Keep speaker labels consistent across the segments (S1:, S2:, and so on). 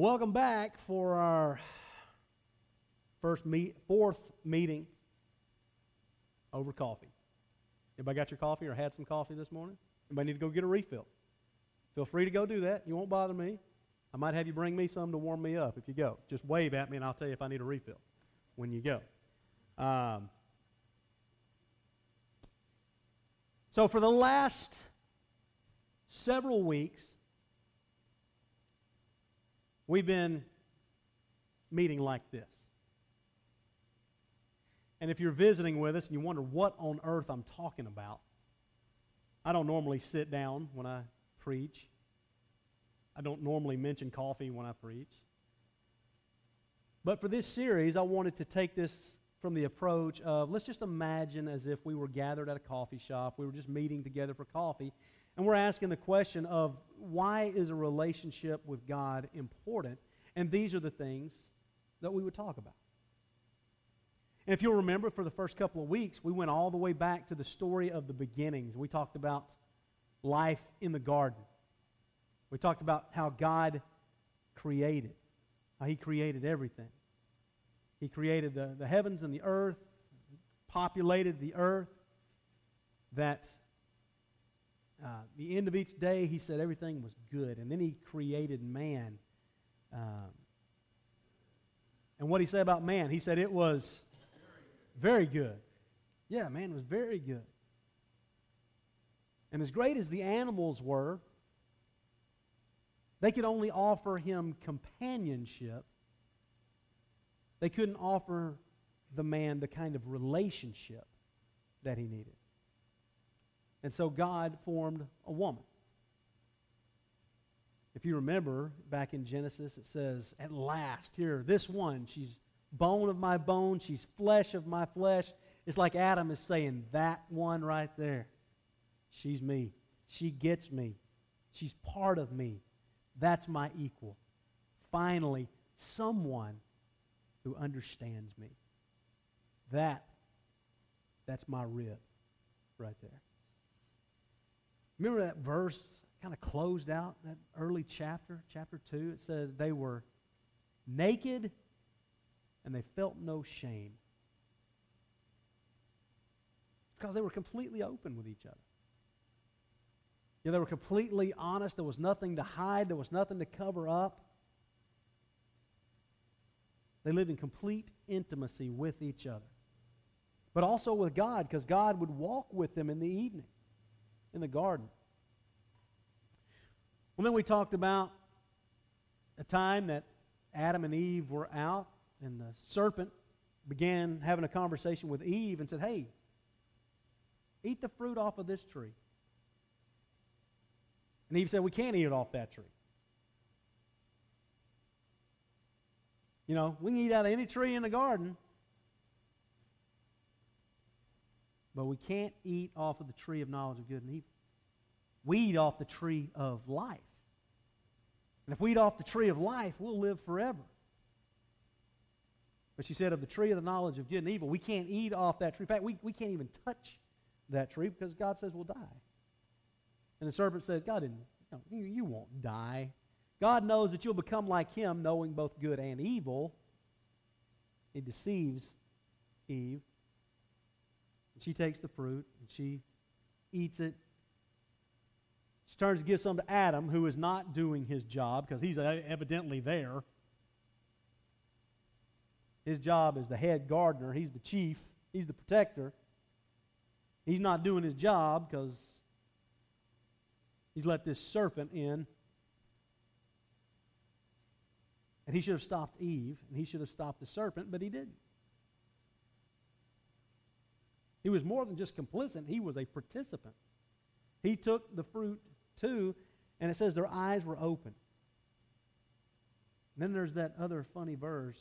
S1: Welcome back for our first meet, fourth meeting over coffee. Everybody got your coffee or had some coffee this morning? Anybody need to go get a refill? Feel free to go do that. You won't bother me. I might have you bring me some to warm me up if you go. Just wave at me and I'll tell you if I need a refill when you go. Um, so, for the last several weeks, we've been meeting like this. And if you're visiting with us and you wonder what on earth I'm talking about, I don't normally sit down when I preach. I don't normally mention coffee when I preach. But for this series, I wanted to take this from the approach of let's just imagine as if we were gathered at a coffee shop. We were just meeting together for coffee. And we're asking the question of why is a relationship with God important? And these are the things that we would talk about. And if you'll remember, for the first couple of weeks, we went all the way back to the story of the beginnings. We talked about life in the garden. We talked about how God created, how He created everything. He created the, the heavens and the earth, populated the earth, that uh, the end of each day, He said everything was good. And then He created man. Um, and what He said about man, He said it was very good. Yeah, man was very good. And as great as the animals were, they could only offer him companionship. They couldn't offer the man the kind of relationship that he needed. And so God formed a woman. If you remember back in Genesis, it says, At last, here, this one, she's bone of my bone, she's flesh of my flesh. It's like Adam is saying, That one right there, she's me. She gets me. She's part of me. That's my equal. Finally, someone who understands me. That, that's my rib right there. Remember that verse kind of closed out that early chapter, chapter 2? It said they were naked and they felt no shame. Because they were completely open with each other. You know, they were completely honest. There was nothing to hide. There was nothing to cover up. They lived in complete intimacy with each other. But also with God, because God would walk with them in the evening in the garden. Well, then we talked about a time that Adam and Eve were out, and the serpent began having a conversation with Eve and said, Hey, eat the fruit off of this tree. And Eve said, We can't eat it off that tree. You know, we can eat out of any tree in the garden, but we can't eat off of the tree of knowledge of good and evil. We eat off the tree of life. And if we eat off the tree of life, we'll live forever. But she said, of the tree of the knowledge of good and evil, we can't eat off that tree. In fact, we, we can't even touch that tree because God says we'll die. And the serpent said, God didn't, you, you won't die. God knows that you'll become like him, knowing both good and evil. He deceives Eve. She takes the fruit and she eats it. She turns to give some to Adam, who is not doing his job because he's evidently there. His job is the head gardener, he's the chief, he's the protector. He's not doing his job because He's let this serpent in. And he should have stopped Eve, and he should have stopped the serpent, but he didn't. He was more than just complicit, he was a participant. He took the fruit too, and it says their eyes were open. And then there's that other funny verse.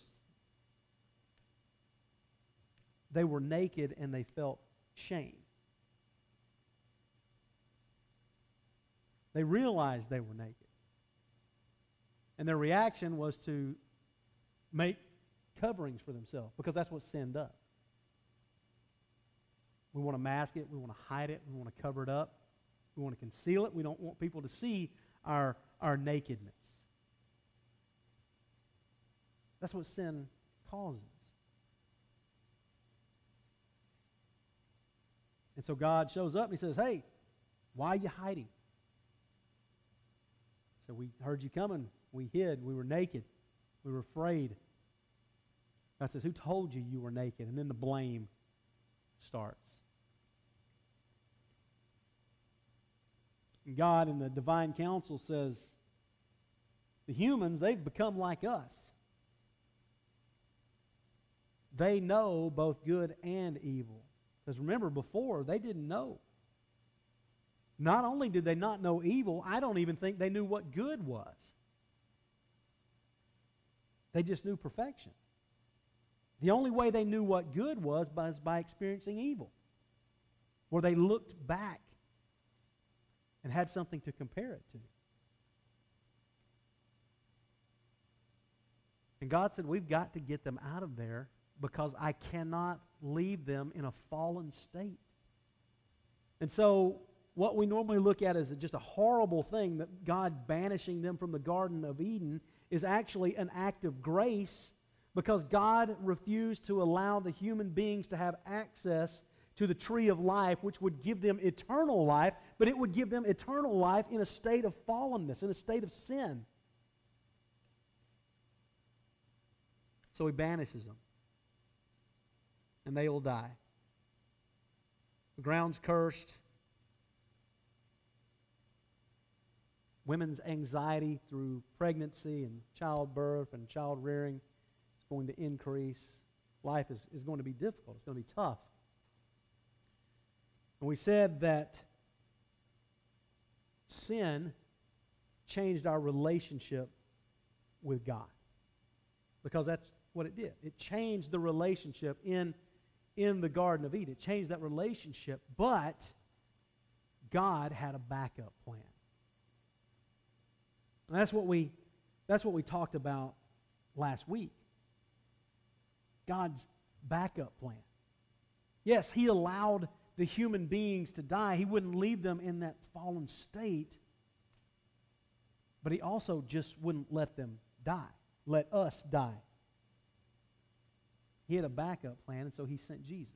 S1: They were naked and they felt shame. They realized they were naked. And their reaction was to make coverings for themselves because that's what sin does. We want to mask it, we want to hide it, we want to cover it up, we want to conceal it. We don't want people to see our, our nakedness. That's what sin causes. And so God shows up and he says, Hey, why are you hiding? So we heard you coming. We hid. We were naked. We were afraid. God says, Who told you you were naked? And then the blame starts. And God in the divine council says, The humans, they've become like us. They know both good and evil. Because remember, before, they didn't know. Not only did they not know evil, I don't even think they knew what good was. They just knew perfection. The only way they knew what good was was by experiencing evil, where they looked back and had something to compare it to. And God said, We've got to get them out of there because I cannot leave them in a fallen state. And so, what we normally look at as just a horrible thing that God banishing them from the Garden of Eden is actually an act of grace because God refused to allow the human beings to have access to the tree of life, which would give them eternal life, but it would give them eternal life in a state of fallenness, in a state of sin. So he banishes them, and they will die. The ground's cursed. Women's anxiety through pregnancy and childbirth and child rearing is going to increase. Life is, is going to be difficult. It's going to be tough. And we said that sin changed our relationship with God. Because that's what it did. It changed the relationship in, in the Garden of Eden. It changed that relationship, but God had a backup plan. And that's what we that's what we talked about last week. God's backup plan. Yes, He allowed the human beings to die, He wouldn't leave them in that fallen state, but He also just wouldn't let them die, let us die. He had a backup plan, and so He sent Jesus.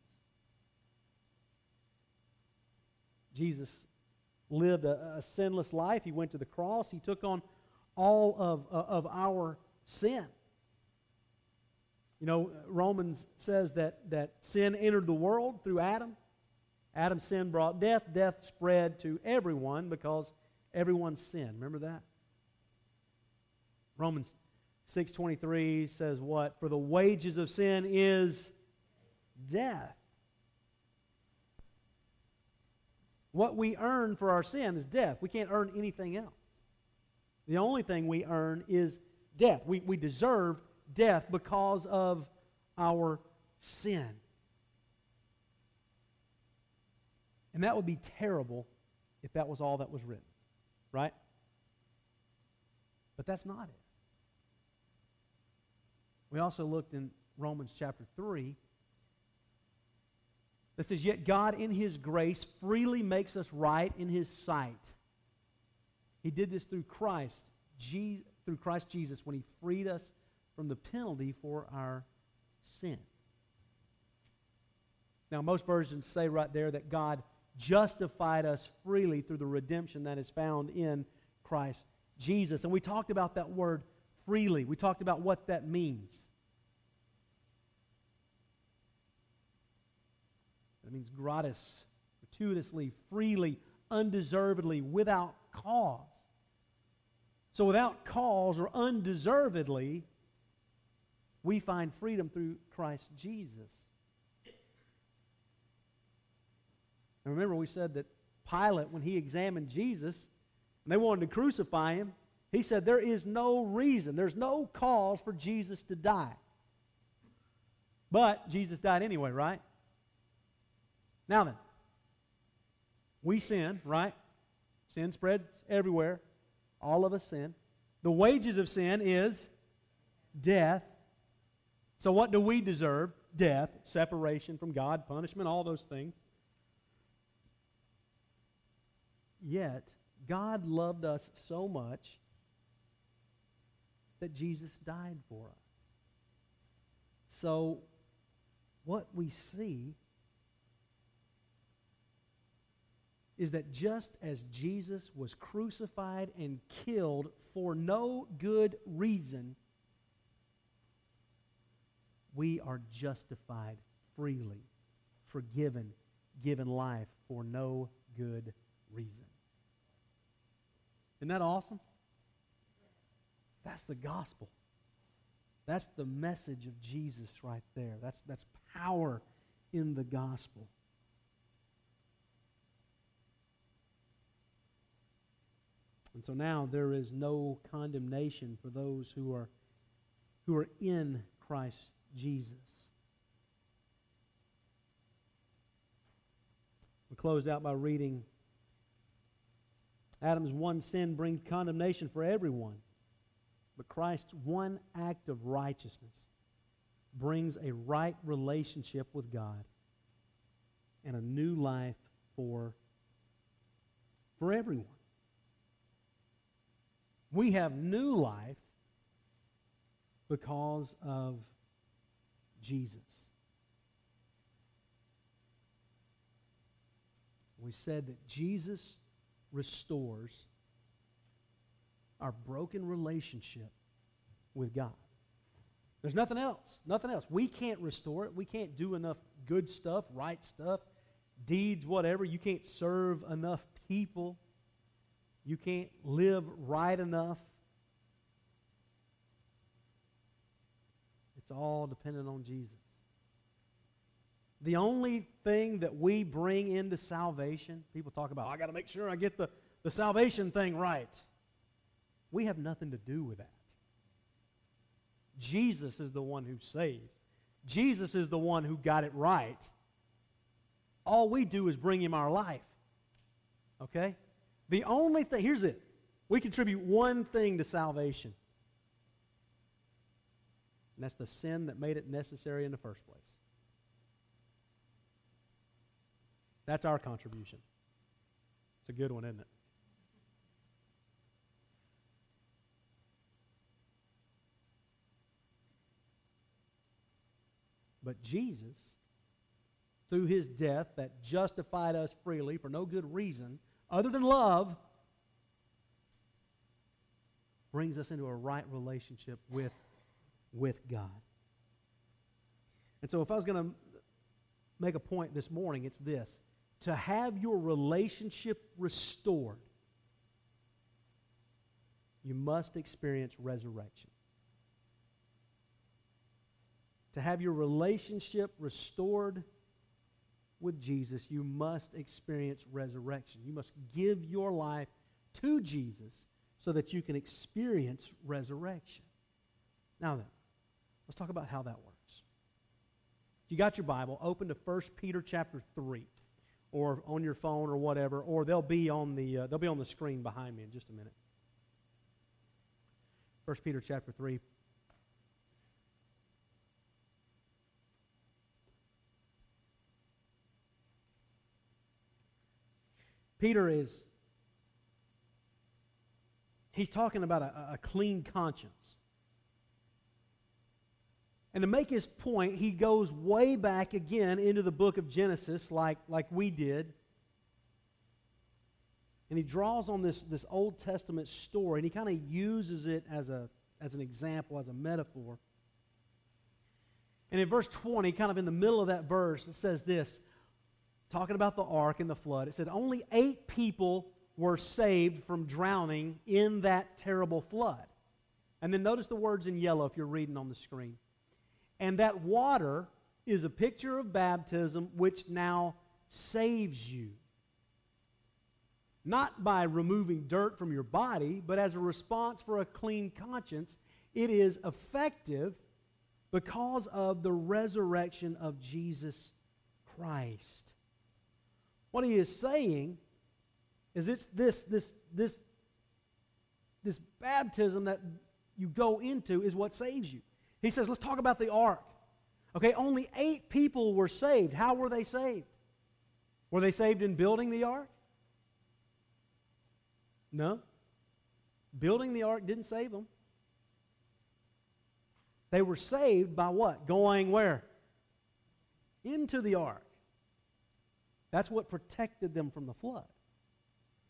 S1: Jesus lived a, a, sinless life. He went to the cross. He took on all of, uh, of our sin. You know, Romans says that, that sin entered the world through Adam. Adam's sin brought death. Death spread to everyone because everyone sinned. Remember that? Romans 6.23 says what? For the wages of sin is death. What we earn for our sin is death. We can't earn anything else. The only thing we earn is death. We, we deserve death because of our sin. And that would be terrible if that was all that was written, right? But that's not it. We also looked in Romans chapter 3 that says, Yet God in his grace freely makes us right in his sight. He did this through Christ, through Christ Jesus, when he freed us from the penalty for our sin. Now, most versions say right there that God justified us freely through the redemption that is found in Christ Jesus. And we talked about that word freely. We talked about what that means. It means gratis, gratuitously, freely, undeservedly, without cause. So, without cause or undeservedly, we find freedom through Christ Jesus. And remember, we said that Pilate, when he examined Jesus, and they wanted to crucify him, he said, There is no reason, there's no cause for Jesus to die. But Jesus died anyway, right? Now then, we sin, right? Sin spreads everywhere. All of us sin. The wages of sin is death. So, what do we deserve? Death, separation from God, punishment, all those things. Yet, God loved us so much that Jesus died for us. so, what we see is that just as Jesus was crucified and killed for no good reason, we are justified freely, forgiven, given life for no good reason. Isn't that awesome? That's the gospel. That's the message of Jesus right there. That's, that's power in the gospel. And so now there is no condemnation for those who are, who are in Christ Jesus. We closed out by reading Adam's one sin brings condemnation for everyone. But Christ's one act of righteousness brings a right relationship with God and a new life for, for everyone. We have new life because of Jesus. We said that Jesus restores our broken relationship with God. There's nothing else. Nothing else. We can't restore it. We can't do enough good stuff, right stuff, deeds, whatever. You can't serve enough people. You can't live right enough. It's all dependent on Jesus. The only thing that we bring into salvation, people talk about, I got to make sure I get the, the salvation thing right. We have nothing to do with that. Jesus is the one who saves. Jesus is the one who got it right. All we do is bring him our life. Okay? The only thing, here's it. We contribute one thing to salvation. And that's the sin that made it necessary in the first place. That's our contribution. It's a good one, isn't it? But Jesus, through his death that justified us freely for no good reason other than love, brings us into a right relationship with, with God. And so, if I was going to make a point this morning, it's this to have your relationship restored, you must experience resurrection. To have your relationship restored with Jesus, you must experience resurrection. You must give your life to Jesus so that you can experience resurrection. Now then, let's talk about how that works. You got your Bible, open to 1 Peter chapter 3 or on your phone or whatever, or they'll be on the, uh, they'll be on the screen behind me in just a minute. 1 Peter chapter 3, Peter is, he's talking about a, a clean conscience. And to make his point, he goes way back again into the book of Genesis, like, like we did. And he draws on this, this Old Testament story, and he kind of uses it as, a, as an example, as a metaphor. And in verse 20, kind of in the middle of that verse, it says this talking about the ark and the flood, it said only eight people were saved from drowning in that terrible flood. And then notice the words in yellow if you're reading on the screen. And that water is a picture of baptism which now saves you. Not by removing dirt from your body, but as a response for a clean conscience. It is effective because of the resurrection of Jesus Christ. What he is saying is it's this, this, this, this baptism that you go into is what saves you. He says, let's talk about the ark. Okay, only eight people were saved. How were they saved? Were they saved in building the ark? No. Building the ark didn't save them. They were saved by what? Going where? Into the ark. That's what protected them from the flood.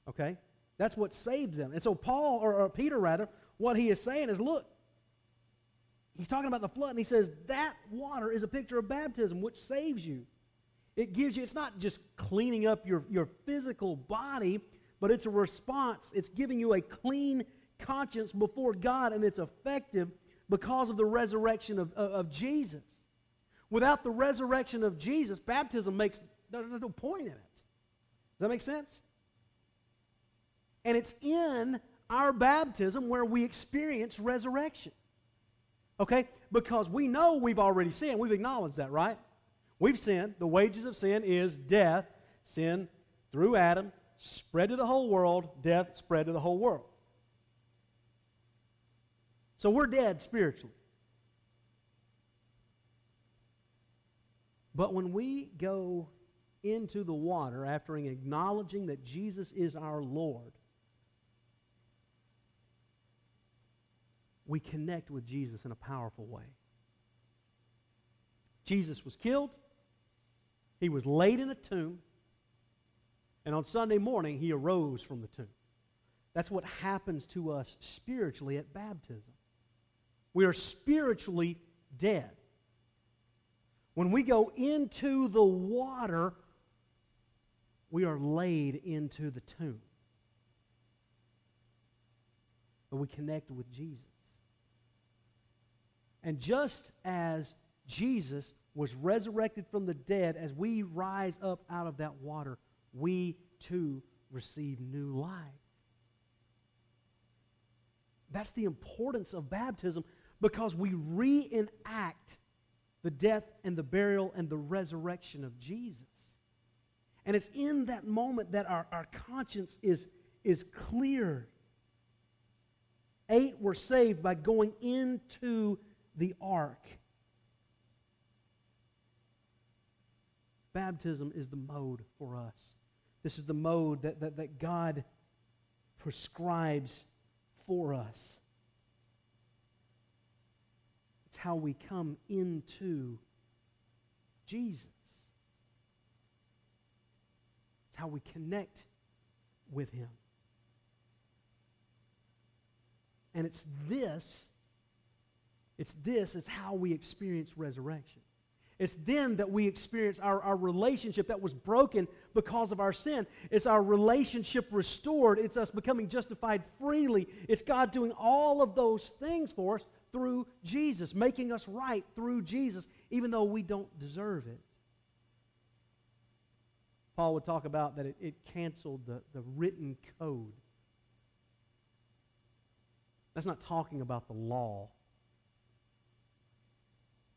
S1: Okay? That's what saved them. And so, Paul, or, or Peter rather, what he is saying is look, he's talking about the flood, and he says that water is a picture of baptism, which saves you. It gives you, it's not just cleaning up your, your physical body, but it's a response. It's giving you a clean conscience before God, and it's effective because of the resurrection of, of, of Jesus. Without the resurrection of Jesus, baptism makes there's no point in it. Does that make sense? And it's in our baptism where we experience resurrection. Okay? Because we know we've already sinned. We've acknowledged that, right? We've sinned. The wages of sin is death. Sin through Adam spread to the whole world. Death spread to the whole world. So we're dead spiritually. But when we go into the water after acknowledging that Jesus is our Lord, we connect with Jesus in a powerful way. Jesus was killed, he was laid in a tomb, and on Sunday morning, he arose from the tomb. That's what happens to us spiritually at baptism. We are spiritually dead. When we go into the water, we are laid into the tomb. But we connect with Jesus. And just as Jesus was resurrected from the dead, as we rise up out of that water, we too receive new life. That's the importance of baptism because we reenact the death and the burial and the resurrection of Jesus. And it's in that moment that our, our conscience is, is cleared. Eight were saved by going into the ark. Baptism is the mode for us. This is the mode that, that, that God prescribes for us. It's how we come into Jesus. It's how we connect with Him. And it's this, it's this is how we experience resurrection. It's then that we experience our, our relationship that was broken because of our sin. It's our relationship restored. It's us becoming justified freely. It's God doing all of those things for us through Jesus, making us right through Jesus, even though we don't deserve it. Paul would talk about that it, it canceled the, the written code. That's not talking about the law.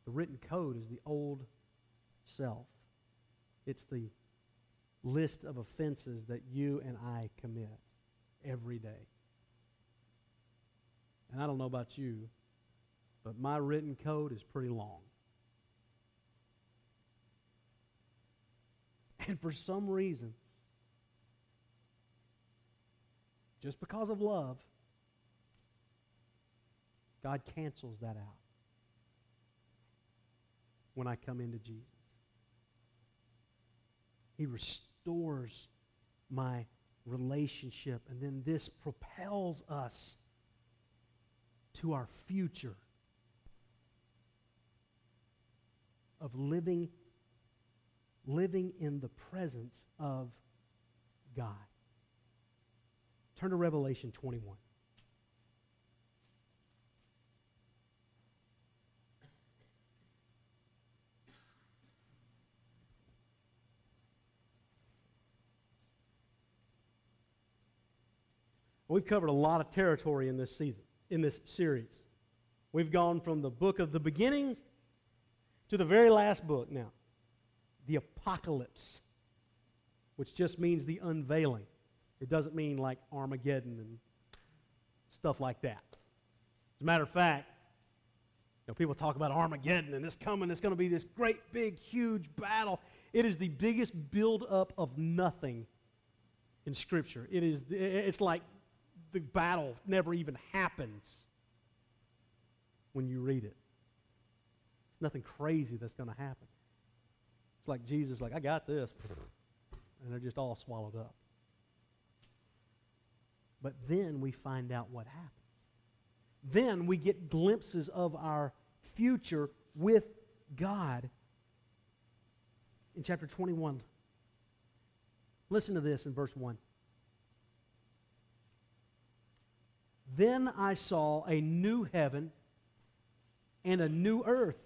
S1: The written code is the old self. It's the list of offenses that you and I commit every day. And I don't know about you, but my written code is pretty long. And for some reason, just because of love, God cancels that out when I come into Jesus. He restores my relationship, and then this propels us to our future of living living in the presence of God. Turn to Revelation 21. We've covered a lot of territory in this season, in this series. We've gone from the book of the beginnings to the very last book now the apocalypse, which just means the unveiling. It doesn't mean like Armageddon and stuff like that. As a matter of fact, you know, people talk about Armageddon and it's coming, it's going to be this great, big, huge battle. It is the biggest buildup of nothing in Scripture. It is, it's like the battle never even happens when you read it. It's nothing crazy that's going to happen. It's like Jesus, like, I got this. And they're just all swallowed up. But then we find out what happens. Then we get glimpses of our future with God in chapter 21. Listen to this in verse 1. Then I saw a new heaven and a new earth.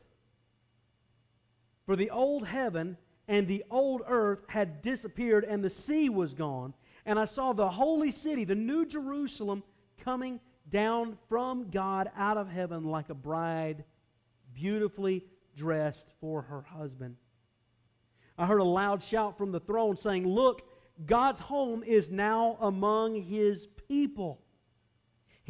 S1: For the old heaven and the old earth had disappeared, and the sea was gone. And I saw the holy city, the new Jerusalem, coming down from God out of heaven like a bride, beautifully dressed for her husband. I heard a loud shout from the throne saying, Look, God's home is now among his people.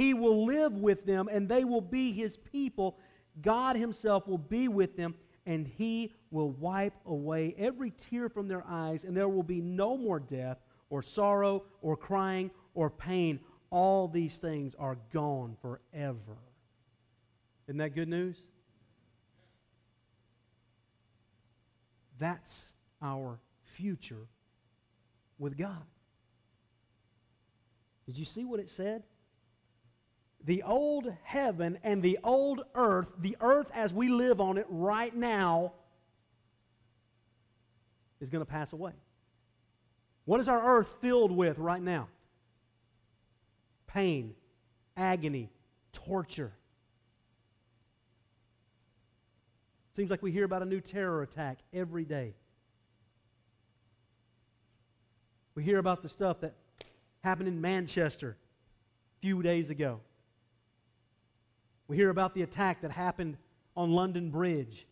S1: He will live with them, and they will be his people. God himself will be with them, and he will wipe away every tear from their eyes, and there will be no more death, or sorrow, or crying, or pain. All these things are gone forever. Isn't that good news? That's our future with God. Did you see what it said? The old heaven and the old earth, the earth as we live on it right now, is going to pass away. What is our earth filled with right now? Pain, agony, torture. Seems like we hear about a new terror attack every day. We hear about the stuff that happened in Manchester a few days ago. We hear about the attack that happened on London Bridge.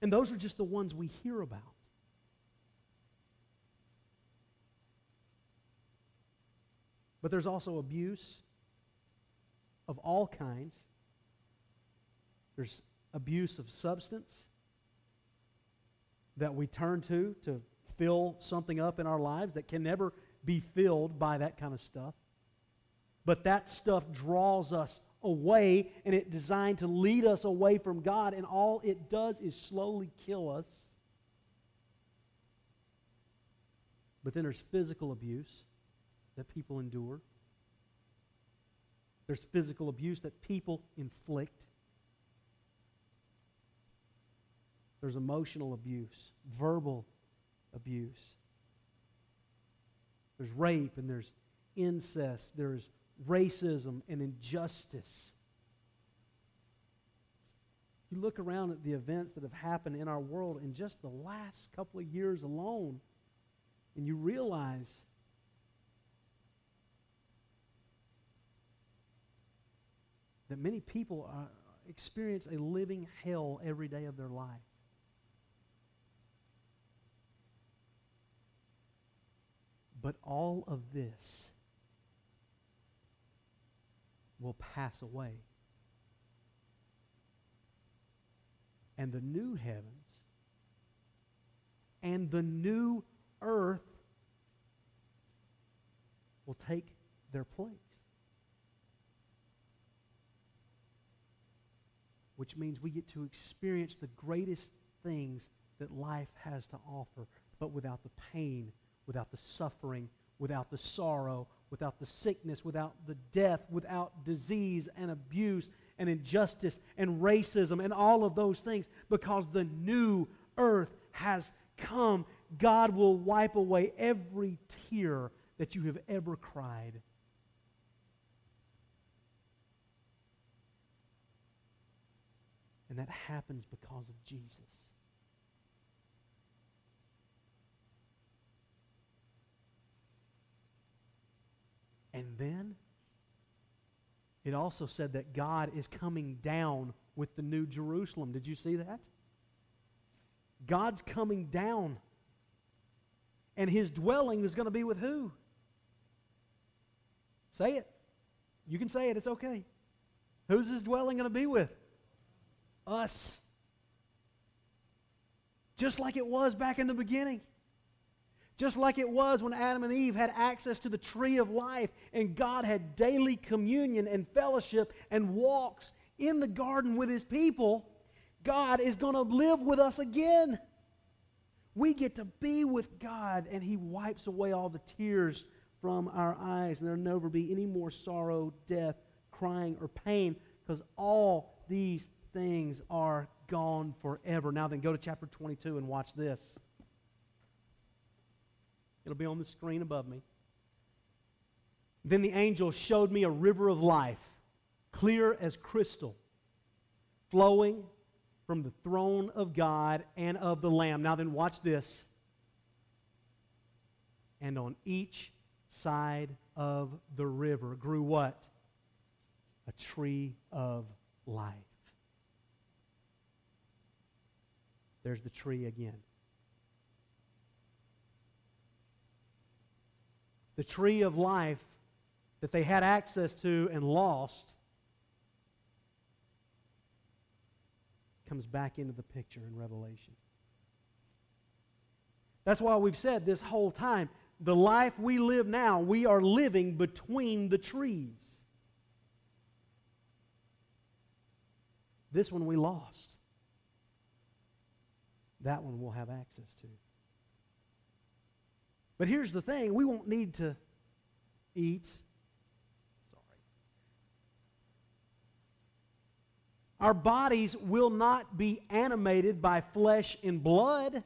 S1: And those are just the ones we hear about. But there's also abuse of all kinds. There's abuse of substance that we turn to to fill something up in our lives that can never be filled by that kind of stuff. But that stuff draws us away and it's designed to lead us away from God, and all it does is slowly kill us. But then there's physical abuse that people endure. There's physical abuse that people inflict. There's emotional abuse, verbal abuse. There's rape and there's incest, there's racism and injustice. You look around at the events that have happened in our world in just the last couple of years alone, and you realize that many people are, experience a living hell every day of their life. But all of this will pass away. And the new heavens and the new earth will take their place. Which means we get to experience the greatest things that life has to offer, but without the pain without the suffering, without the sorrow, without the sickness, without the death, without disease and abuse and injustice and racism and all of those things because the new earth has come. God will wipe away every tear that you have ever cried. And that happens because of Jesus. And then it also said that God is coming down with the new Jerusalem. Did you see that? God's coming down. And his dwelling is going to be with who? Say it. You can say it, it's okay. Who's his dwelling going to be with? Us. Just like it was back in the beginning. Just like it was when Adam and Eve had access to the tree of life and God had daily communion and fellowship and walks in the garden with his people, God is going to live with us again. We get to be with God, and he wipes away all the tears from our eyes, and there'll never be any more sorrow, death, crying, or pain, because all these things are gone forever. Now, then, go to chapter 22 and watch this. It'll be on the screen above me. Then the angel showed me a river of life, clear as crystal, flowing from the throne of God and of the Lamb. Now then, watch this. And on each side of the river grew what? A tree of life. There's the tree again. The tree of life that they had access to and lost comes back into the picture in Revelation. That's why we've said this whole time the life we live now, we are living between the trees. This one we lost. That one we'll have access to. But here's the thing we won't need to eat Our bodies will not be animated by flesh and blood.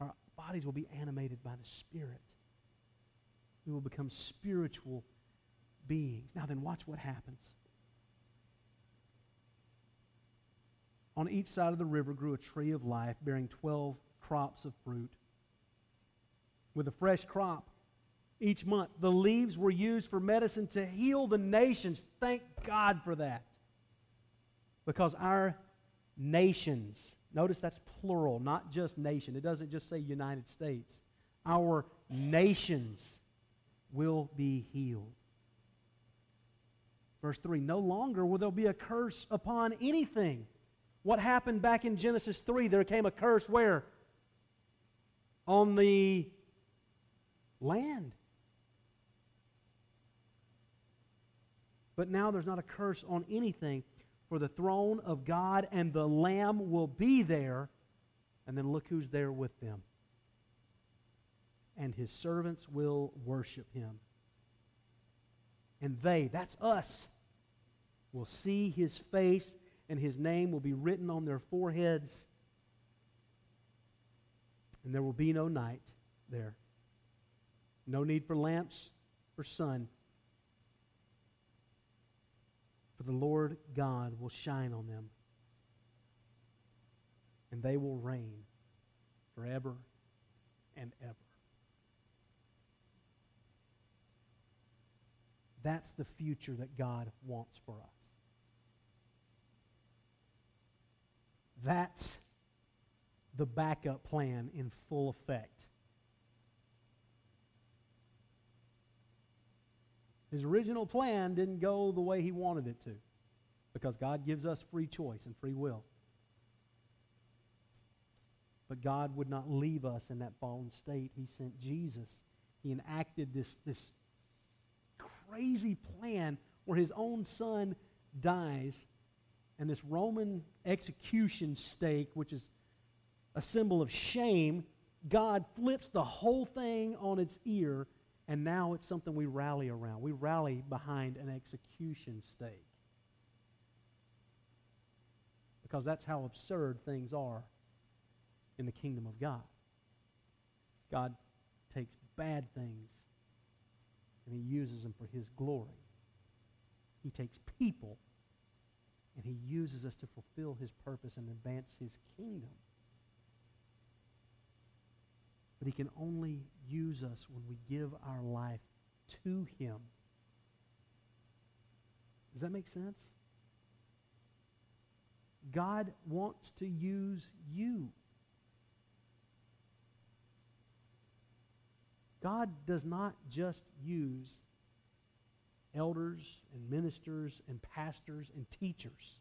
S1: Our bodies will be animated by the Spirit. We will become spiritual beings. Now, then, watch what happens. On each side of the river grew a tree of life bearing 12 crops of fruit. With a fresh crop, each month. The leaves were used for medicine to heal the nations. Thank God for that. Because our nations, notice that's plural, not just nation. It doesn't just say United States. Our nations will be healed. Verse 3 No longer will there be a curse upon anything. What happened back in Genesis 3? There came a curse where? On the land. But now there's not a curse on anything, for the throne of God and the Lamb will be there. And then look who's there with them. And his servants will worship him. And they, that's us, will see his face, and his name will be written on their foreheads. And there will be no night there. No need for lamps or sun for the Lord God will shine on them, and they will reign forever and ever. That's the future that God wants for us. That's the backup plan in full effect. His original plan didn't go the way he wanted it to because God gives us free choice and free will. But God would not leave us in that fallen state. He sent Jesus. He enacted this, this crazy plan where his own son dies and this Roman execution stake, which is a symbol of shame, God flips the whole thing on its ear and now it's something we rally around. We rally behind an execution stake. Because that's how absurd things are in the kingdom of God. God takes bad things and he uses them for his glory. He takes people and he uses us to fulfill his purpose and advance his kingdom. But he can only use us when we give our life to him. Does that make sense? God wants to use you. God does not just use elders and ministers and pastors and teachers.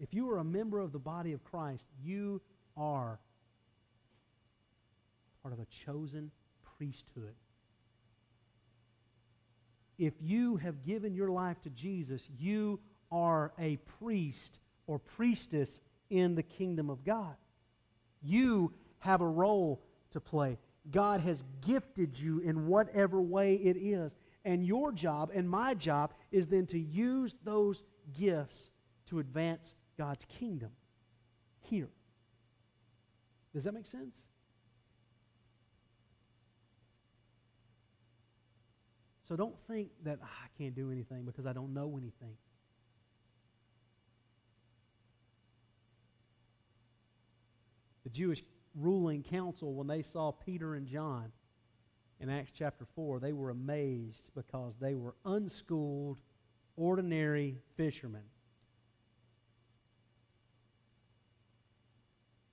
S1: If you are a member of the body of Christ, you are part of a chosen priesthood. if you have given your life to Jesus, you are a priest or priestess in the kingdom of God. You have a role to play. God has gifted you in whatever way it is. And your job and my job is then to use those gifts to advance God's kingdom here. Does that make sense? So don't think that "Ah, I can't do anything because I don't know anything. The Jewish ruling council, when they saw Peter and John in Acts chapter 4, they were amazed because they were unschooled, ordinary fishermen.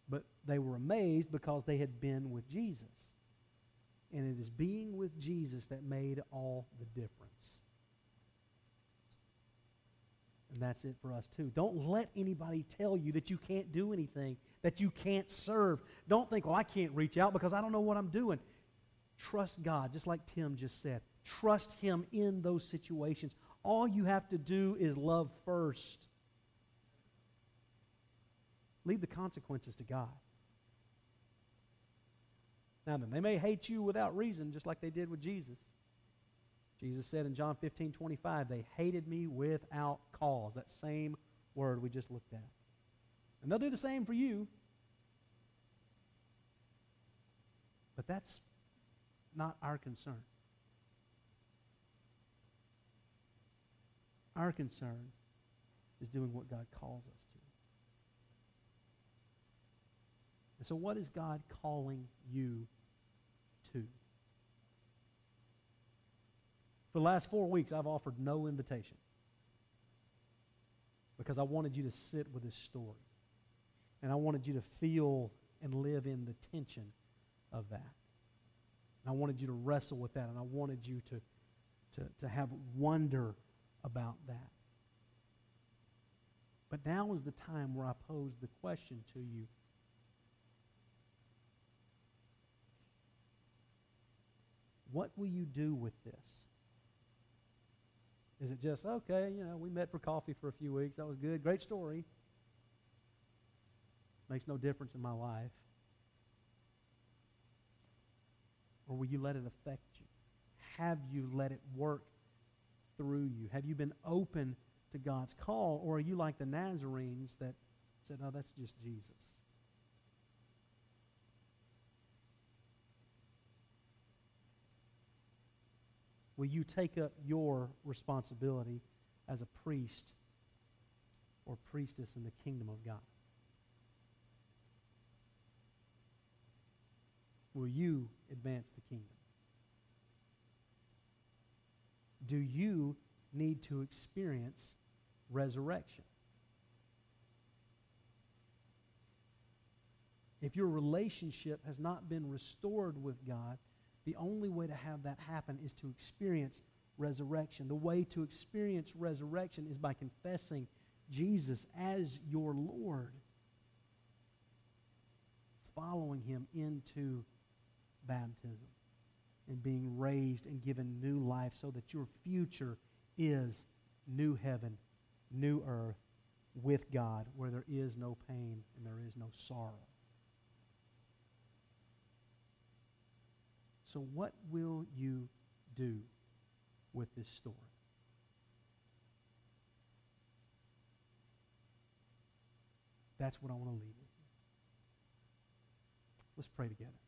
S1: But they were amazed because they had been with Jesus. And it is being with Jesus that made all the difference. And that's it for us too. Don't let anybody tell you that you can't do anything, that you can't serve. Don't think, well, I can't reach out because I don't know what I'm doing. Trust God, just like Tim just said. Trust Him in those situations. All you have to do is love first. Leave the consequences to God. Now then, they may hate you without reason, just like they did with Jesus. Jesus said in John 15, 25, they hated me without cause. That same word we just looked at. And they'll do the same for you. But that's not our concern. Our concern is doing what God calls us to. And so, what is God calling you to? For the last four weeks, I've offered no invitation because I wanted you to sit with this story. And I wanted you to feel and live in the tension of that. And I wanted you to wrestle with that, and I wanted you to, to, to have wonder about that. But now is the time where I pose the question to you. What will you do with this? Is it just, okay, you know, we met for coffee for a few weeks. That was good. Great story. Makes no difference in my life. Or will you let it affect you? Have you let it work through you? Have you been open to God's call? Or are you like the Nazarenes that said, no, that's just Jesus? Will you take up your responsibility as a priest or priestess in the kingdom of God? Will you advance the kingdom? Do you need to experience resurrection? If your relationship has not been restored with God, the only way to have that happen is to experience resurrection. The way to experience resurrection is by confessing Jesus as your Lord, following him into baptism, and being raised and given new life so that your future is new heaven, new earth with God, where there is no pain and there is no sorrow. So, what will you do with this story? That's what I want to leave with you. Let's pray together.